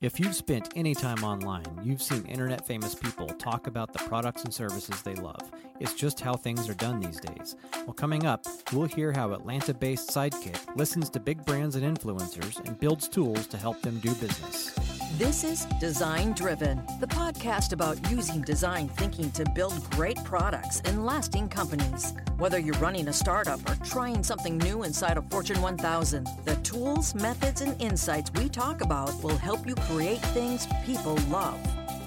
If you've spent any time online, you've seen internet famous people talk about the products and services they love. It's just how things are done these days. Well, coming up, we'll hear how Atlanta based Sideqik listens to big brands and influencers and builds tools to help them do business. This is Design Driven, the podcast about using design thinking to build great products and lasting companies. Whether you're running a startup or trying something new inside a Fortune 1000, the tools, methods, and insights we talk about will help you create things people love.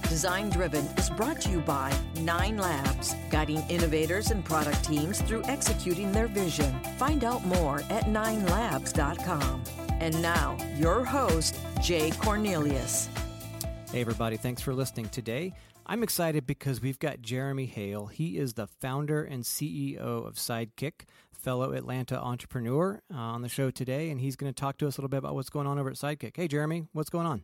Design Driven is brought to you by Nine Labs, guiding innovators and product teams through executing their vision. Find out more at ninelabs.com. And now, your host, Jay Cornelius. Hey, everybody, thanks for listening today. I'm excited because we've got Jeremy Haile. He is the founder and CEO of Sideqik, fellow Atlanta entrepreneur, uh, on the show today, and he's going to talk to us a little bit about what's going on over at Sideqik. Hey, Jeremy, what's going on?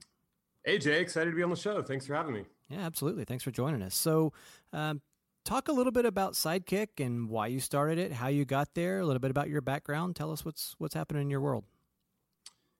Hey, Jay, excited to be on the show. Thanks for having me. Yeah, absolutely. Thanks for joining us. So, um, talk a little bit about Sideqik and why you started it, how you got there, a little bit about your background. Tell us what's what's happening in your world.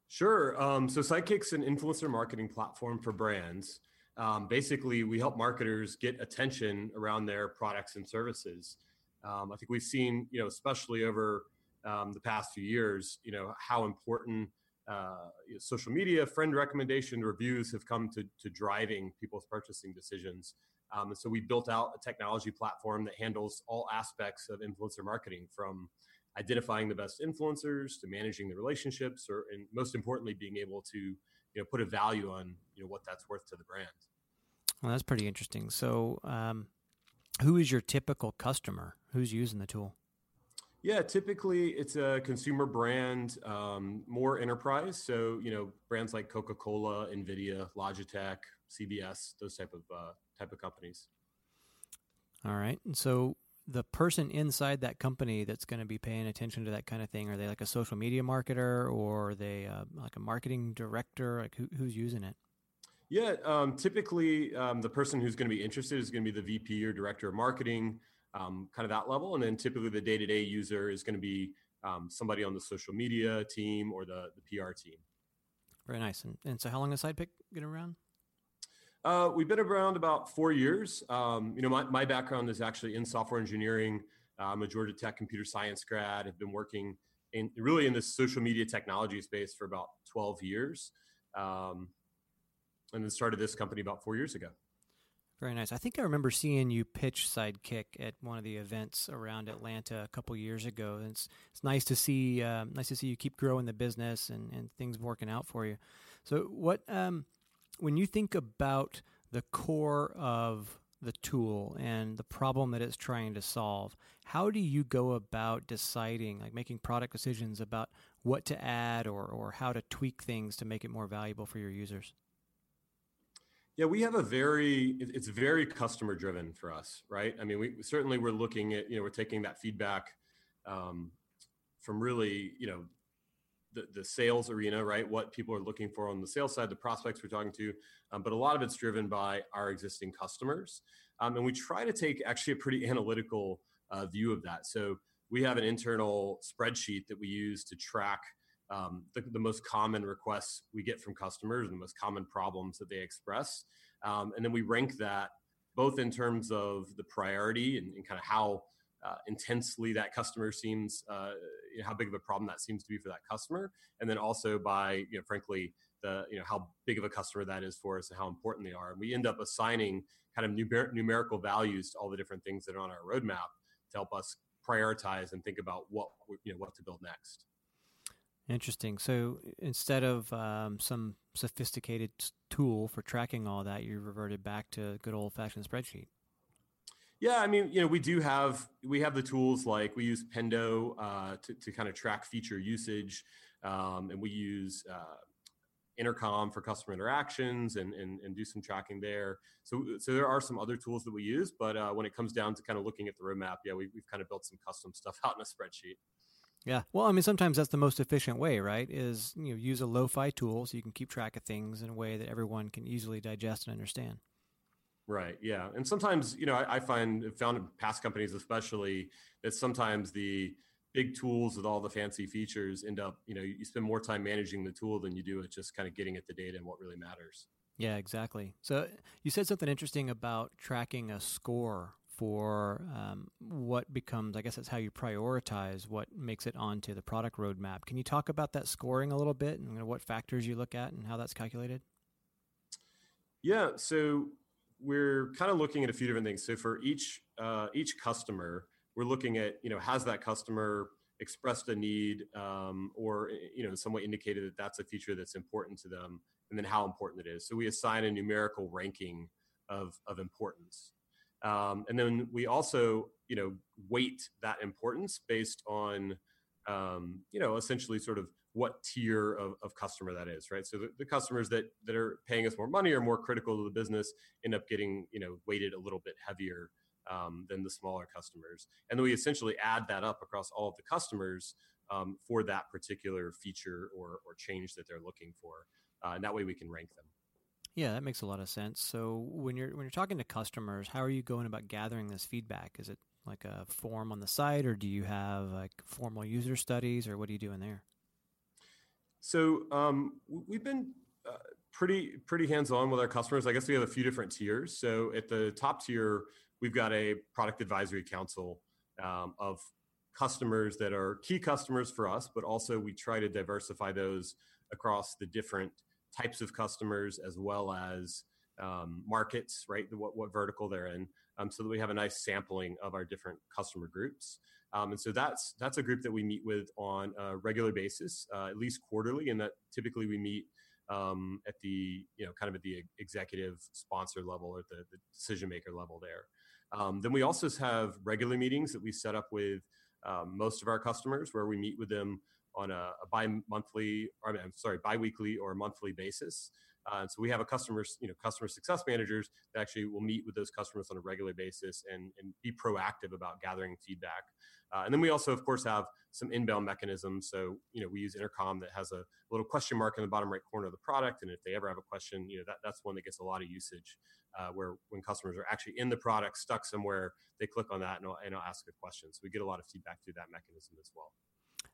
Sure. Um, so Sideqik's an influencer marketing platform for brands. Um, basically, we help marketers get attention around their products and services. Um, I think we've seen, you know, especially over um, the past few years, you know, how important uh, social media, friend recommendation, reviews have come to, to driving people's purchasing decisions. Um, and so we built out a technology platform that handles all aspects of influencer marketing from identifying the best influencers to managing the relationships or and most importantly being able to you know put a value on you know what that's worth to the brand. Well that's pretty interesting. So um, who is your typical customer? Who's using the tool? Yeah typically it's a consumer brand um, more enterprise. So you know brands like coca-cola nvidia logitech cbs those type of uh, type of companies. All right. And so the person inside that company that's going to be paying attention to that kind of thing are they like a social media marketer or are they uh, like a marketing director? Like who, who's using it? Yeah um, typically um, the person who's going to be interested is going to be the vp or director of marketing um, kind of that level. And then typically the day-to-day user is going to be um, somebody on the social media team or the, the pr team. Very nice. And, and so how long has Sideqik to around uh, we've been around about four years. Um, you know, my, my background is actually in software engineering. Uh, I'm a Georgia Tech computer science grad. I've been working in really in the social media technology space for about 12 years. Um, and then started this company about four years ago. Very nice. I think I remember seeing you pitch Sideqik at one of the events around Atlanta a couple years ago. It's it's nice to see um, nice to see you keep growing the business and, and things working out for you. So what um, when you think about the core of the tool and the problem that it's trying to solve, how do you go about deciding, like making product decisions about what to add or, or how to tweak things to make it more valuable for your users? Yeah, we have a very, it's very customer driven for us, right? I mean, we certainly we're looking at, you know, we're taking that feedback um, from really, you know, the, the sales arena, right? What people are looking for on the sales side, the prospects we're talking to, um, but a lot of it's driven by our existing customers. Um, and we try to take actually a pretty analytical uh, view of that. So we have an internal spreadsheet that we use to track um, the, the, most common requests we get from customers and the most common problems that they express. Um, and then we rank that both in terms of the priority and, and kind of how uh, intensely that customer seems, uh, you know, how big of a problem that seems to be for that customer, and then also by, you know, frankly, the you know how big of a customer that is for us and how important they are. And we end up assigning kind of numer- numerical values to all the different things that are on our roadmap to help us prioritize and think about what you know what to build next. Interesting. So instead of um, some sophisticated tool for tracking all that, you reverted back to good old fashioned spreadsheet. Yeah, I mean, you know, we do have we have the tools like we use Pendo uh, to to kind of track feature usage, um, and we use uh, Intercom for customer interactions and, and and do some tracking there. So so there are some other tools that we use, but uh, when it comes down to kind of looking at the roadmap, yeah, we, we've kind of built some custom stuff out in a spreadsheet. Yeah. Well, I mean, sometimes that's the most efficient way, right? Is you know use a lo-fi tool so you can keep track of things in a way that everyone can easily digest and understand. Right. Yeah. And sometimes, you know, I, I find found in past companies, especially that sometimes the big tools with all the fancy features end up, you know, you spend more time managing the tool than you do at just kind of getting at the data and what really matters. Yeah, exactly. So you said something interesting about tracking a score for um, what becomes, I guess that's how you prioritize what makes it onto the product roadmap. Can you talk about that scoring a little bit and what factors you look at and how that's calculated? Yeah, so we're kind of looking at a few different things. So for each uh, each customer, we're looking at you know has that customer expressed a need um, or you know in some way indicated that that's a feature that's important to them, and then how important it is. So we assign a numerical ranking of of importance. Um, and then we also, you know, weight that importance based on, um, you know, essentially sort of what tier of, of customer that is, right? So the, the, customers that that are paying us more money or more critical to the business end up getting, you know, weighted a little bit heavier um, than the smaller customers. And then we essentially add that up across all of the customers um, for that particular feature or, or change that they're looking for. Uh, and that way we can rank them. Yeah, that makes a lot of sense. So when you're when you're talking to customers, how are you going about gathering this feedback? Is it like a form on the site, or do you have like formal user studies, or what are you doing there? So um, we've been uh, pretty pretty hands on with our customers. I guess we have a few different tiers. So at the top tier, we've got a product advisory council um, of customers that are key customers for us, but also we try to diversify those across the different types of customers as well as um, markets, right? What, what vertical they're in, um, so that we have a nice sampling of our different customer groups. Um, and so that's that's a group that we meet with on a regular basis, uh, at least quarterly, and that typically we meet um, at the you know kind of at the executive sponsor level or the, the decision maker level there. Um, then we also have regular meetings that we set up with um, most of our customers, where we meet with them on a, a bi-monthly, or I'm sorry, bi-weekly or monthly basis. Uh, so we have a customer, you know, customer success managers that actually will meet with those customers on a regular basis and, and be proactive about gathering feedback. Uh, and then we also, of course, have some inbound mechanisms. So, you know, we use Intercom that has a little question mark in the bottom right corner of the product. And if they ever have a question, you know, that, that's one that gets a lot of usage uh, where when customers are actually in the product, stuck somewhere, they click on that and I'll, and I'll ask a question. So we get a lot of feedback through that mechanism as well.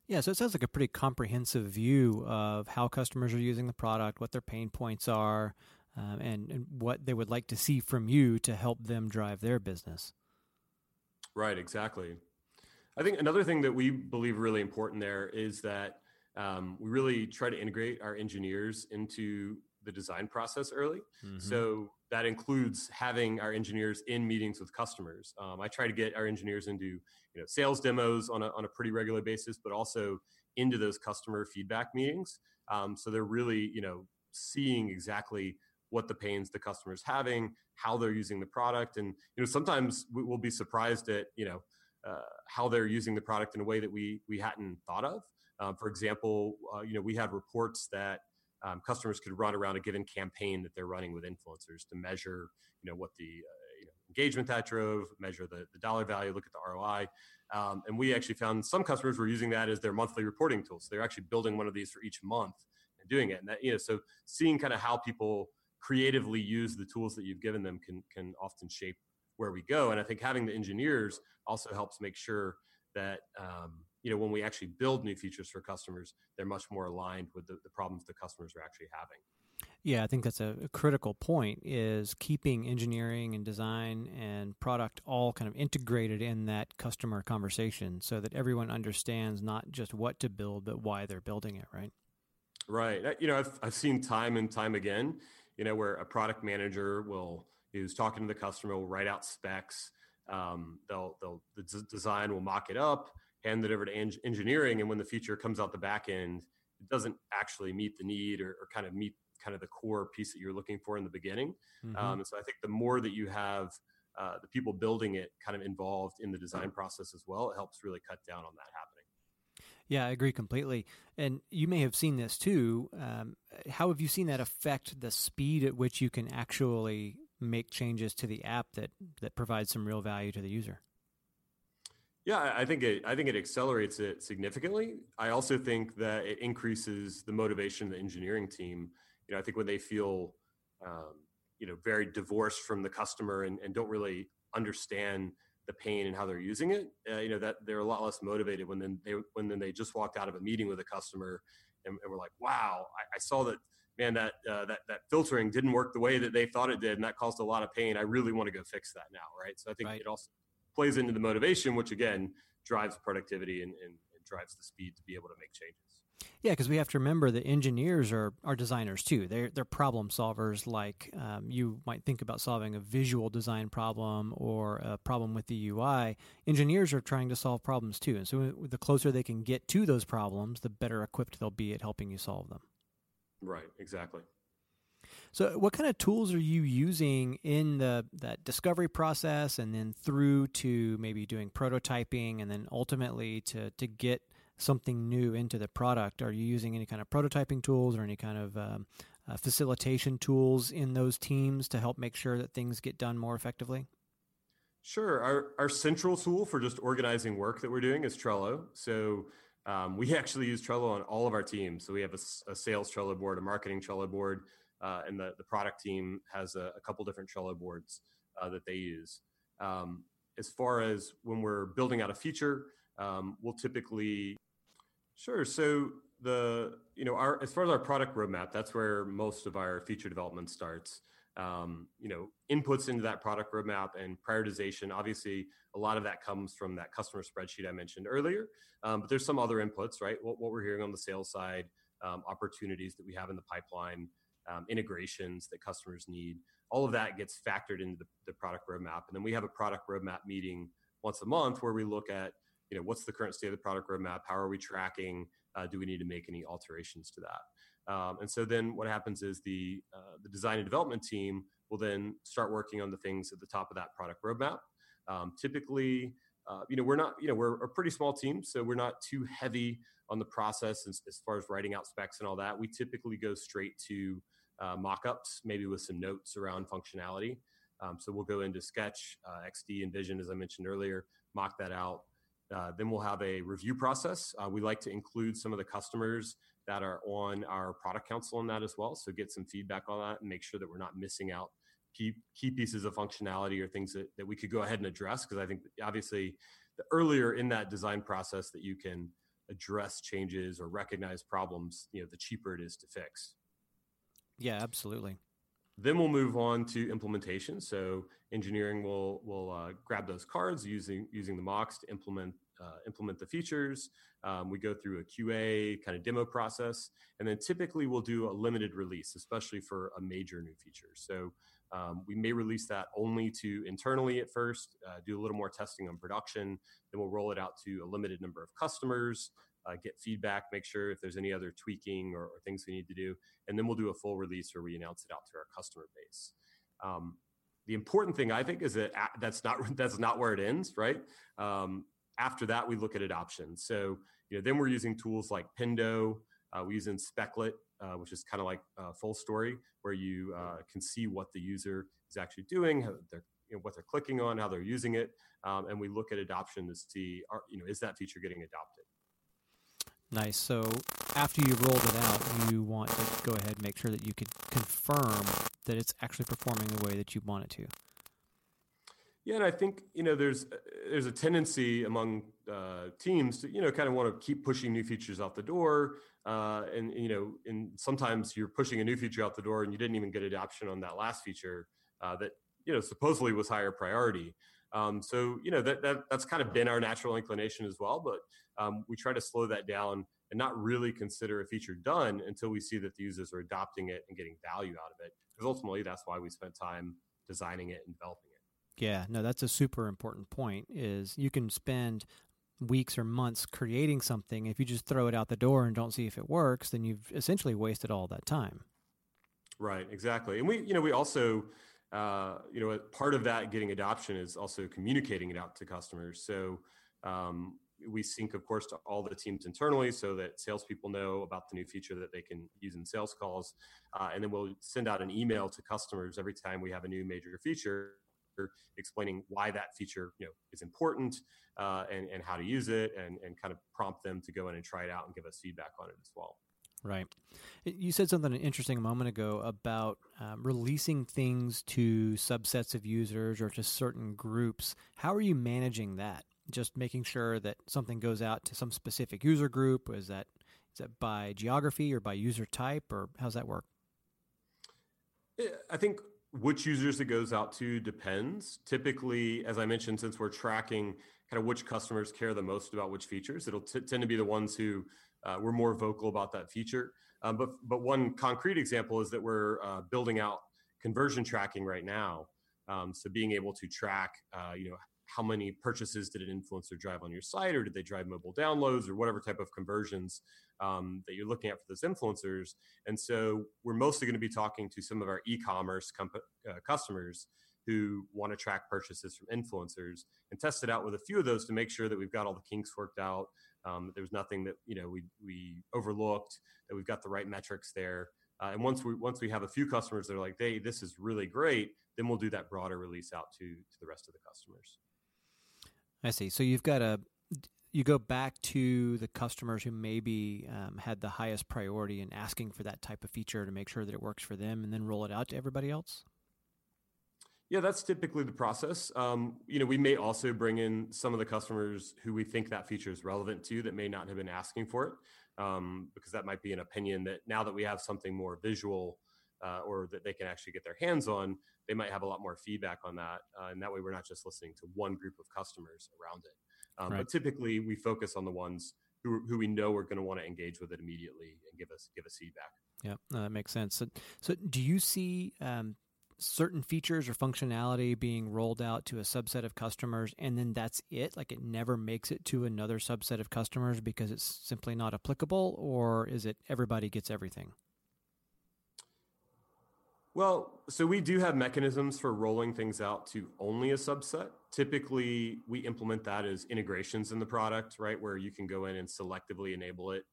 Yeah, so it sounds like a pretty comprehensive view of how customers are using the product, what their pain points are, um, and, and what they would like to see from you to help them drive their business. Right, exactly. I think another thing that we believe really important there is that um, we really try to integrate our engineers into the design process early. Mm-hmm. So that includes having our engineers in meetings with customers. Um, I try to get our engineers into you know sales demos on a, on a pretty regular basis, but also into those customer feedback meetings. Um, so they're really you know seeing exactly what the pains the customer's having, how they're using the product, and you know sometimes we'll be surprised at you know uh, how they're using the product in a way that we we hadn't thought of. Um, for example, uh, you know we had reports that um, customers could run around a given campaign that they're running with influencers to measure, you know, what the uh, you know, engagement that drove, measure the, the dollar value, look at the ROI. Um, and we actually found some customers were using that as their monthly reporting tool. So they're actually building one of these for each month and doing it. And that, you know, so seeing kind of how people creatively use the tools that you've given them can can often shape where we go. And I think having the engineers also helps make sure that um, you know when we actually build new features for customers they're much more aligned with the, the problems the customers are actually having. Yeah i think that's a, a, critical point is keeping engineering and design and product all kind of integrated in that customer conversation so that everyone understands not just what to build but why they're building it right? Right. You know i've, I've seen time and time again you know where a product manager will who's talking to the customer will write out specs um, they'll they'll the d- design will mock it up hand it over to en- engineering and when the feature comes out the back end it doesn't actually meet the need or, or kind of meet kind of the core piece that you're looking for in the beginning mm-hmm. um, and so i think the more that you have uh, the people building it kind of involved in the design process as well it helps really cut down on that happening yeah, I agree completely. And you may have seen this too. Um, how have you seen that affect the speed at which you can actually make changes to the app that that provides some real value to the user? Yeah, I think it. I think it accelerates it significantly. I also think that it increases the motivation of the engineering team. You know, I think when they feel, um, you know, very divorced from the customer and, and don't really understand the pain and how they're using it, uh, you know that they're a lot less motivated when then they when then they just walked out of a meeting with a customer and, and we're like, wow, I, I saw that man that uh, that that filtering didn't work the way that they thought it did, and that caused a lot of pain. I really want to go fix that now, right? So I think right. it also plays into the motivation, which again drives productivity and, and, and drives the speed to be able to make changes. Yeah, because we have to remember that engineers are, are designers too. They're they're problem solvers. Like um, you might think about solving a visual design problem or a problem with the UI. Engineers are trying to solve problems too, and so the closer they can get to those problems, the better equipped they'll be at helping you solve them. Right. Exactly. So, what kind of tools are you using in the that discovery process, and then through to maybe doing prototyping, and then ultimately to to get something new into the product? Are you using any kind of prototyping tools or any kind of um, uh, facilitation tools in those teams to help make sure that things get done more effectively? Sure. Our, our central tool for just organizing work that we're doing is Trello. So um, we actually use Trello on all of our teams. So we have a, a sales Trello board, a marketing Trello board, uh, and the, the product team has a, a couple different Trello boards uh, that they use. Um, as far as when we're building out a feature, um, we'll typically Sure. So the you know our as far as our product roadmap, that's where most of our feature development starts. Um, you know, inputs into that product roadmap and prioritization. Obviously, a lot of that comes from that customer spreadsheet I mentioned earlier. Um, but there's some other inputs, right? What, what, we're hearing on the sales side, um, opportunities that we have in the pipeline, um, integrations that customers need. All of that gets factored into the, the product roadmap, and then we have a product roadmap meeting once a month where we look at you know, what's the current state of the product roadmap? How are we tracking? Uh, do we need to make any alterations to that? Um, and so then what happens is the uh, the design and development team will then start working on the things at the top of that product roadmap. Um, typically, uh, you know, we're not, you know, we're a pretty small team, so we're not too heavy on the process as, as far as writing out specs and all that. We typically go straight to uh, mock-ups, maybe with some notes around functionality. Um, so we'll go into Sketch, uh, XD, and Vision, as I mentioned earlier, mock that out, uh, then we'll have a review process. Uh, we like to include some of the customers that are on our product council in that as well. So get some feedback on that and make sure that we're not missing out key, key pieces of functionality or things that, that we could go ahead and address. Because I think obviously the earlier in that design process that you can address changes or recognize problems, you know, the cheaper it is to fix. Yeah, absolutely. Then we'll move on to implementation. So engineering will will uh, grab those cards using using the mocks to implement uh, implement the features. Um, we go through a QA kind of demo process, and then typically we'll do a limited release, especially for a major new feature. So um, we may release that only to internally at first, uh, do a little more testing on production, then we'll roll it out to a limited number of customers. Uh, get feedback, make sure if there's any other tweaking or, or, things we need to do, and then we'll do a full release where we announce it out to our customer base. Um, the important thing I think is that that's not that's not where it ends, right? Um, after that, we look at adoption. So, you know, then we're using tools like Pendo. Uh, we use Inspectlet, uh, which is kind of like uh, Fullstory, where you uh, can see what the user is actually doing, you know, what they're clicking on, how they're using it, um, and we look at adoption to see, are, you know, is that feature getting adopted? Nice. So after you've rolled it out, you want to go ahead and make sure that you can confirm that it's actually performing the way that you want it to. Yeah, and I think you know there's there's a tendency among uh, teams to you know kind of want to keep pushing new features out the door, uh, and you know, and sometimes you're pushing a new feature out the door and you didn't even get adoption on that last feature uh, that you know supposedly was higher priority. Um, so you know that, that that's kind of been our natural inclination as well, but um, we try to slow that down and not really consider a feature done until we see that the users are adopting it and getting value out of it. Because ultimately, that's why we spent time designing it and developing it. Yeah, no, that's a super important point. Is you can spend weeks or months creating something. If you just throw it out the door and don't see if it works, then you've essentially wasted all that time. Right, exactly. And we, you know, we also, uh, you know, part of that getting adoption is also communicating it out to customers. So um, we sync, of course, to all the teams internally so that salespeople know about the new feature that they can use in sales calls. Uh, and then we'll send out an email to customers every time we have a new major feature explaining why that feature you know is important uh, and, and how to use it and, and kind of prompt them to go in and try it out and give us feedback on it as well. Right. You said something interesting a moment ago about um, releasing things to subsets of users or to certain groups. How are you managing that? Just making sure that something goes out to some specific user group. Is that is that by geography or by user type, or how's that work? I think which users it goes out to depends. Typically, as I mentioned, since we're tracking kind of which customers care the most about which features, it'll t- tend to be the ones who uh, we're more vocal about that feature. Um, but but one concrete example is that we're uh, building out conversion tracking right now. Um, so being able to track, uh, you know, how many purchases did an influencer drive on your site, or did they drive mobile downloads, or whatever type of conversions um, that you're looking at for those influencers. And so we're mostly going to be talking to some of our e-commerce uh, customers who want to track purchases from influencers and test it out with a few of those to make sure that we've got all the kinks worked out. Um, there was nothing that you know we we overlooked. That we've got the right metrics there. Uh, and once we once we have a few customers that are like, "Hey, this is really great," then we'll do that broader release out to to the rest of the customers. I see. So you've got a you go back to the customers who maybe um, had the highest priority in asking for that type of feature to make sure that it works for them, and then roll it out to everybody else. Yeah, that's typically the process. Um, you know, we may also bring in some of the customers who we think that feature is relevant to that may not have been asking for it, um, because that might be an opinion that now that we have something more visual uh, or that they can actually get their hands on, they might have a lot more feedback on that, uh, and that way we're not just listening to one group of customers around it. Um, right. But typically, we focus on the ones who, who we know are going to want to engage with it immediately and give us give us feedback. Yeah, no, that makes sense. So, so do you see um, certain features or functionality being rolled out to a subset of customers, and then that's it? Like it never makes it to another subset of customers because it's simply not applicable, or is it everybody gets everything? Well, so we do have mechanisms for rolling things out to only a subset. Typically, we implement that as integrations in the product, right? Where you can go in and selectively enable it.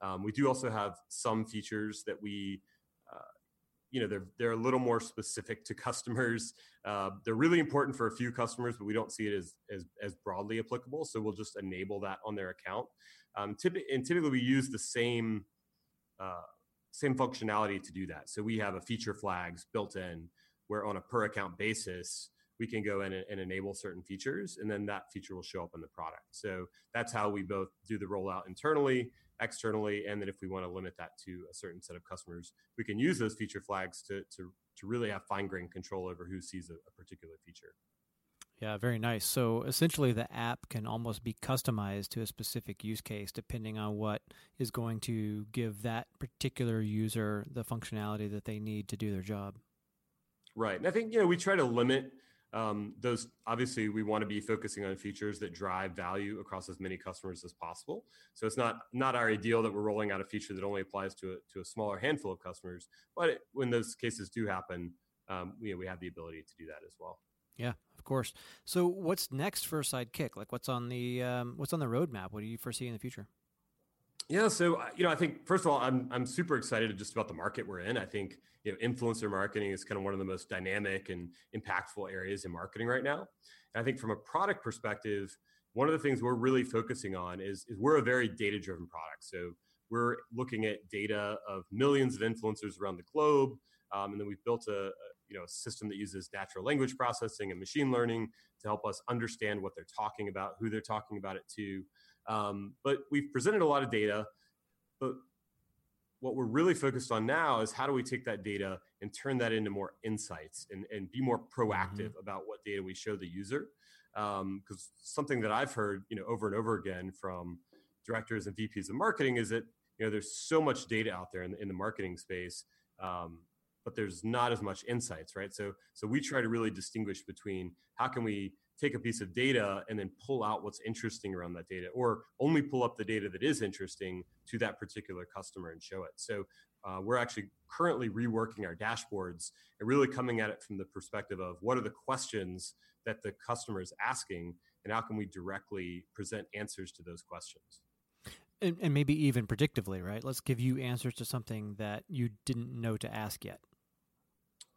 Um, we do also have some features that we, you know, they're they're a little more specific to customers. Uh, they're really important for a few customers, but we don't see it as as, as broadly applicable. So we'll just enable that on their account. Um, typically, and typically, we use the same. Uh, same functionality to do that. So we have a feature flags built in where on a per account basis, we can go in and, and, enable certain features and then that feature will show up in the product. So that's how we both do the rollout internally, externally, and then if we want to limit that to a certain set of customers, we can use those feature flags to, to, to really have fine grained control over who sees a, a particular feature. Yeah, very nice. So essentially, the app can almost be customized to a specific use case depending on what is going to give that particular user the functionality that they need to do their job. Right. And I think, you know, we try to limit um, those. Obviously, we want to be focusing on features that drive value across as many customers as possible. So it's not not our ideal that we're rolling out a feature that only applies to a, to a smaller handful of customers. But it, when those cases do happen, um, you know, we have the ability to do that as well. Yeah, of course. So, what's next for Sideqik? Like, what's on the um, what's on the roadmap? What do you foresee in the future? Yeah, so uh, you know, I think first of all, I'm I'm super excited just about the market we're in. I think you know, influencer marketing is kind of one of the most dynamic and impactful areas in marketing right now. And I think from a product perspective, one of the things we're really focusing on is, is we're a very data driven product. So we're looking at data of millions of influencers around the globe, um, and then we've built a, you know a system that uses natural language processing and machine learning to help us understand what they're talking about, who they're talking about it to. Um, but we've presented a lot of data, but what we're really focused on now is how do we take that data and turn that into more insights and, and be more proactive mm-hmm. about what data we show the user because um, something that i've heard you know over and over again from directors and vps of marketing is that you know there's so much data out there in the, in the marketing space um, but there's not as much insights, right? So so we try to really distinguish between how can we take a piece of data and then pull out what's interesting around that data, or only pull up the data that is interesting to that particular customer and show it. So uh, we're actually currently reworking our dashboards and really coming at it from the perspective of what are the questions that the customer is asking and how can we directly present answers to those questions. And, and, maybe even predictively, right? Let's give you answers to something that you didn't know to ask yet.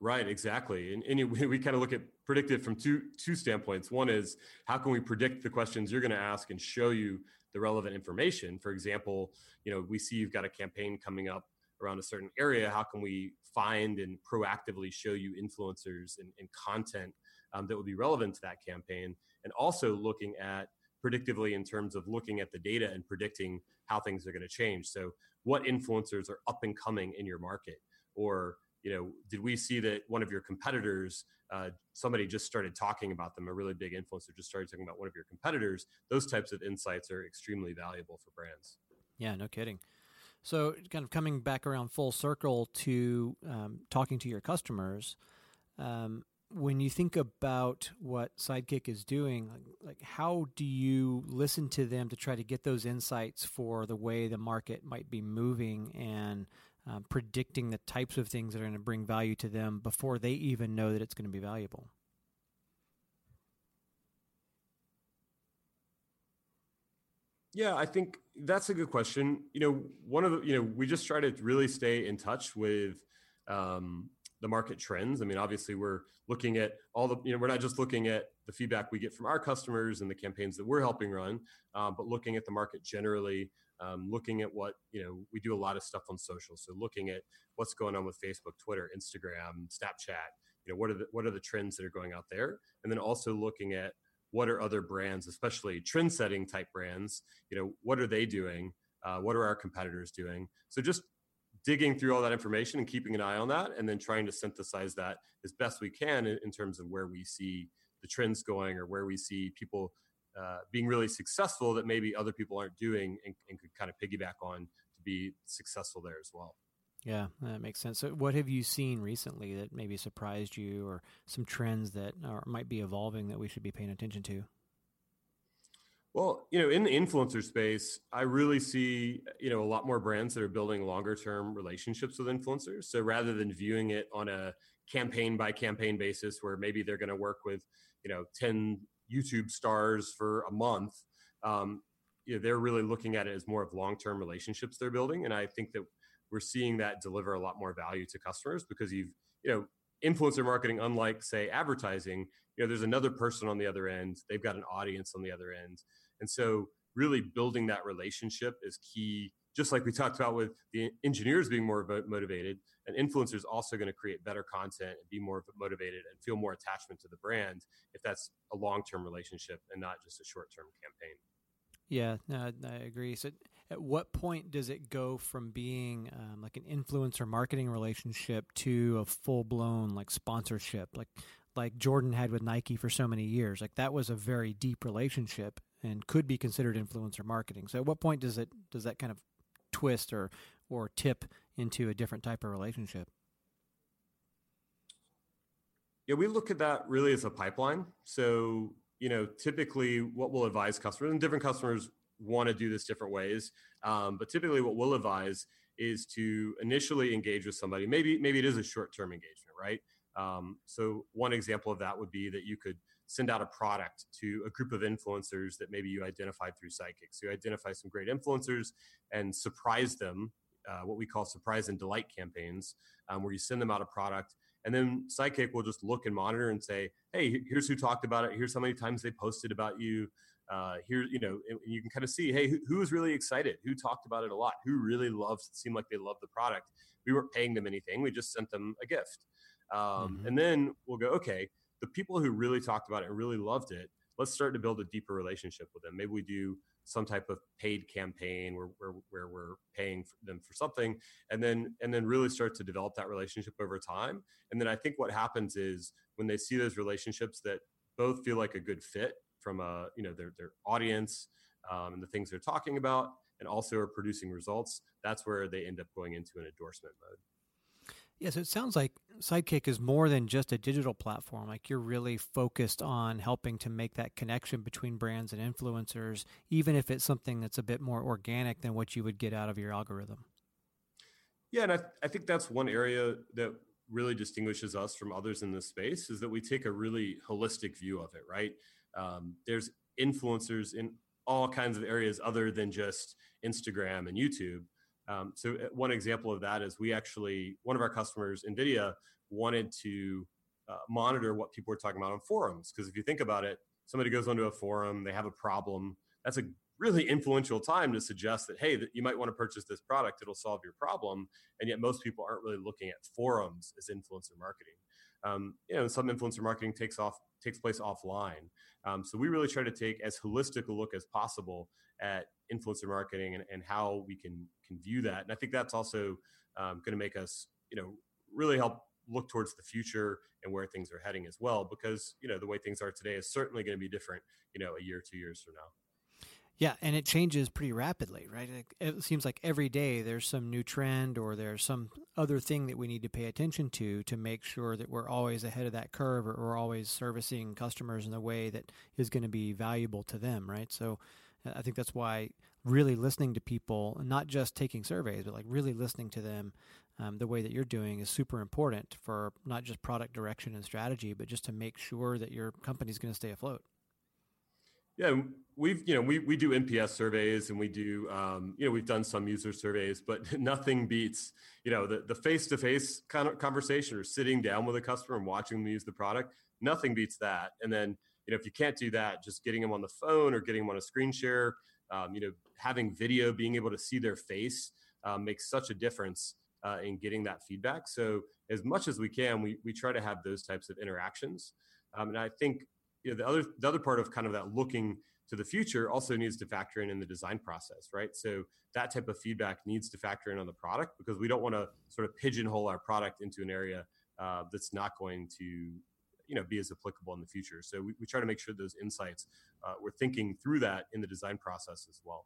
Right, exactly. And, and we, kind of look at predictive from two two standpoints. One is how can we predict the questions you're going to ask and show you the relevant information. For example, you know, we see you've got a campaign coming up around a certain area. How can we find and proactively show you influencers and, and content um, that would be relevant to that campaign? And also looking at predictively in terms of looking at the data and predicting how things are going to change. So, what influencers are up and coming in your market? Or, you know, did we see that one of your competitors, uh, somebody just started talking about them, a really big influencer just started talking about one of your competitors? Those types of insights are extremely valuable for brands. Yeah, no kidding. So, kind of coming back around full circle to um, talking to your customers, um, when you think about what Sideqik is doing, like, like, how do you listen to them to try to get those insights for the way the market might be moving and um, predicting the types of things that are going to bring value to them before they even know that it's going to be valuable? Yeah, I think that's a good question. You know, one of the, you know, we just try to really stay in touch with um, the market trends. I mean, obviously, we're looking at all the, you know, we're not just looking at the feedback we get from our customers and the campaigns that we're helping run, uh, but looking at the market generally, um, looking at what, you know, we do a lot of stuff on social. So looking at what's going on with Facebook, Twitter, Instagram, Snapchat, you know, what are the, what are the trends that are going out there? And then also looking at what are other brands, especially trend setting type brands, you know, what are they doing? Uh, what are our competitors doing? So just digging through all that information and keeping an eye on that and then trying to synthesize that as best we can in, in terms of where we see the trends going or where we see people uh, being really successful that maybe other people aren't doing and, and could kind of piggyback on to be successful there as well. Yeah, that makes sense. So, what have you seen recently that maybe surprised you, or some trends that are, might be evolving that we should be paying attention to? Well, you know, in the influencer space, I really see, you know, a lot more brands that are building longer term relationships with influencers. So rather than viewing it on a campaign by campaign basis where maybe they're going to work with, you know, 10 YouTube stars for a month, um, you know, they're really looking at it as more of long term relationships they're building. And I think that we're seeing that deliver a lot more value to customers because you've, you know, influencer marketing, unlike say advertising, you know, there's another person on the other end. They've got an audience on the other end. And so really building that relationship is key. Just like we talked about with the engineers being more motivated, an influencer is also going to create better content and be more motivated and feel more attachment to the brand if that's a long term relationship and not just a short term campaign. Yeah, no, I agree. So, at what point does it go from being um, like an influencer marketing relationship to a full blown like sponsorship, like like Jordan had with Nike for so many years? Like that was a very deep relationship and could be considered influencer marketing. So, at what point does it does that kind of twist or or tip into a different type of relationship? Yeah, we look at that really as a pipeline. So you know, typically what we'll advise customers, and different customers want to do this different ways, um, but typically what we'll advise is to initially engage with somebody. Maybe maybe it is a short term engagement, right? Um, so one example of that would be that you could send out a product to a group of influencers that maybe you identified through Sideqik. So you identify some great influencers and surprise them, uh, what we call surprise and delight campaigns, um, where you send them out a product and then Sideqik will just look and monitor and say, hey, here's who talked about it. Here's how many times they posted about you. Uh, here, you know, you can kind of see, hey, who, who was really excited? Who talked about it a lot? Who really loved, seemed like they loved the product? We weren't paying them anything. We just sent them a gift. Um, mm-hmm. And then we'll go, okay, the people who really talked about it and really loved it, let's start to build a deeper relationship with them. Maybe we do some type of paid campaign where, where, where we're paying for them for something and then and then really start to develop that relationship over time and then i think what happens is when they see those relationships that both feel like a good fit from a you know their, their audience um, and the things they're talking about and also are producing results that's where they end up going into an endorsement mode Yes, it sounds like Sideqik is more than just a digital platform. Like you're really focused on helping to make that connection between brands and influencers, even if it's something that's a bit more organic than what you would get out of your algorithm. Yeah, and I, I think that's one area that really distinguishes us from others in this space is that we take a really holistic view of it, right? Um, there's influencers in all kinds of areas other than just Instagram and YouTube. Um, so uh, one example of that is we actually one of our customers, Nvidia, wanted to uh, monitor what people were talking about on forums. Because if you think about it, somebody goes onto a forum, they have a problem. That's a really influential time to suggest that hey that you might want to purchase this product. It'll solve your problem. And yet most people aren't really looking at forums as influencer marketing. Um, you know some influencer marketing takes off takes place offline. Um, so we really try to take as holistic a look as possible at influencer marketing and, and how we can can view that. And i think that's also um, going to make us you know really help look towards the future and where things are heading as well because you know the way things are today is certainly going to be different you know a year two years from now yeah, and it changes pretty rapidly, right? It seems like every day there's some new trend or there's some other thing that we need to pay attention to to make sure that we're always ahead of that curve or we're always servicing customers in a way that is going to be valuable to them, right? So I think that's why really listening to people, not just taking surveys, but like really listening to them um, the way that you're doing is super important for not just product direction and strategy, but just to make sure that your company's going to stay afloat. Yeah, we've you know we we do NPS surveys and we do um, you know we've done some user surveys, but nothing beats you know the the face to face kind of conversation or sitting down with a customer and watching them use the product. Nothing beats that. And then you know if you can't do that, just getting them on the phone or getting them on a screen share, um, you know having video, being able to see their face um, makes such a difference uh, in getting that feedback. So as much as we can, we we try to have those types of interactions. Um, and I think you know, the other the other part of kind of that looking to the future also needs to factor in in the design process, right? So that type of feedback needs to factor in on the product because we don't want to sort of pigeonhole our product into an area uh, that's not going to you know be as applicable in the future. So we, we try to make sure those insights uh, we're thinking through that in the design process as well.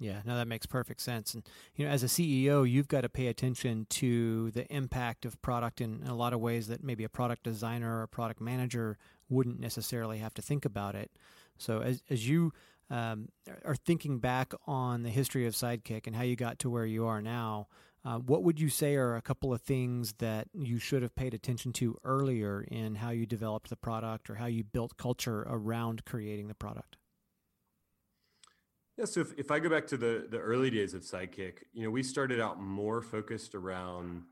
Yeah, no, that makes perfect sense. And you know, as a CEO, you've got to pay attention to the impact of product in, a lot of ways that maybe a product designer or a product manager wouldn't necessarily have to think about it. So as as you um, are thinking back on the history of Sideqik and how you got to where you are now, uh, what would you say are a couple of things that you should have paid attention to earlier in how you developed the product or how you built culture around creating the product? Yeah, so if, if I go back to the the early days of Sideqik, you know, we started out more focused around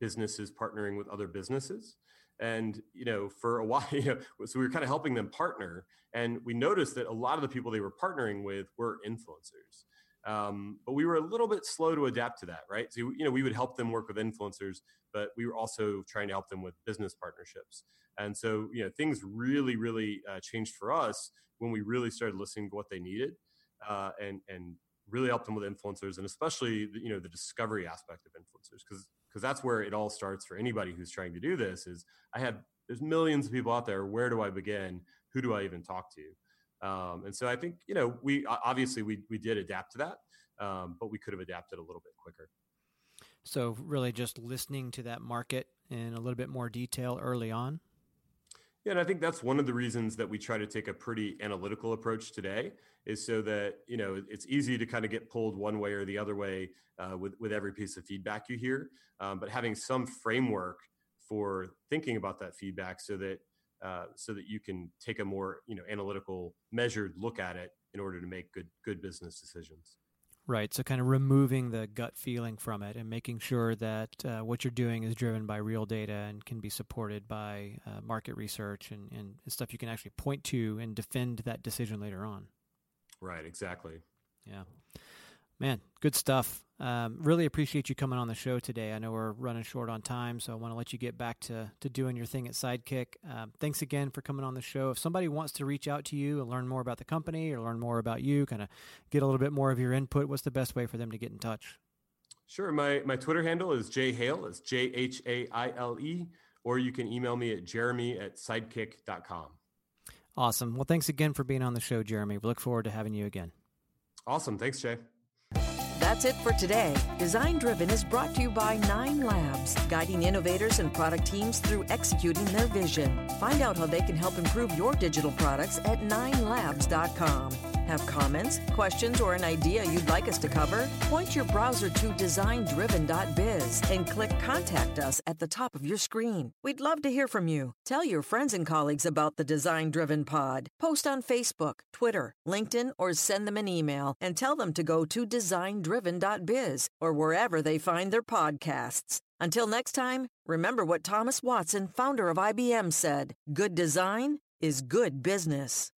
businesses partnering with other businesses. And you know, for a while, you know, so we were kind of helping them partner, and we noticed that a lot of the people they were partnering with were influencers. Um, but we were a little bit slow to adapt to that, right? So you know, we would help them work with influencers, but we were also trying to help them with business partnerships. And so you know, things really, really uh, changed for us when we really started listening to what they needed uh, and and really help them with influencers and especially you know the discovery aspect of influencers because because that's where it all starts for anybody who's trying to do this is i have there's millions of people out there. Where do i begin? Who do i even talk to? Um, and so i think you know we obviously we, we did adapt to that um, but we could have adapted a little bit quicker. So really just listening to that market in a little bit more detail early on yeah, and I think that's one of the reasons that we try to take a pretty analytical approach today is so that you know it's easy to kind of get pulled one way or the other way uh, with with every piece of feedback you hear, um, but having some framework for thinking about that feedback so that uh, so that you can take a more you know analytical, measured look at it in order to make good good business decisions. Right. So, kind of removing the gut feeling from it and making sure that uh, what you're doing is driven by real data and can be supported by uh, market research and, and stuff you can actually point to and defend that decision later on. Right. Exactly. Yeah. Man, good stuff. Um, really appreciate you coming on the show today. I know we're running short on time, so I want to let you get back to, to doing your thing at Sideqik. Um, thanks again for coming on the show. If somebody wants to reach out to you and learn more about the company or learn more about you, kind of get a little bit more of your input, what's the best way for them to get in touch? Sure. My, my Twitter handle is jhaile. It's J H A I L E. Or you can email me at jeremy at sideqik.com. Awesome. Well, thanks again for being on the show, Jeremy. We look forward to having you again. Awesome. Thanks, Jay. That's it for today. Design Driven is brought to you by Nine Labs, guiding innovators and product teams through executing their vision. Find out how they can help improve your digital products at ninelabs.com. Have comments, questions, or an idea you'd like us to cover? Point your browser to designdriven.biz and click Contact Us at the top of your screen. We'd love to hear from you. Tell your friends and colleagues about the Design Driven Pod. Post on Facebook, Twitter, LinkedIn, or send them an email and tell them to go to designdriven.biz or wherever they find their podcasts. Until next time, remember what Thomas Watson, founder of IBM, said good design is good business.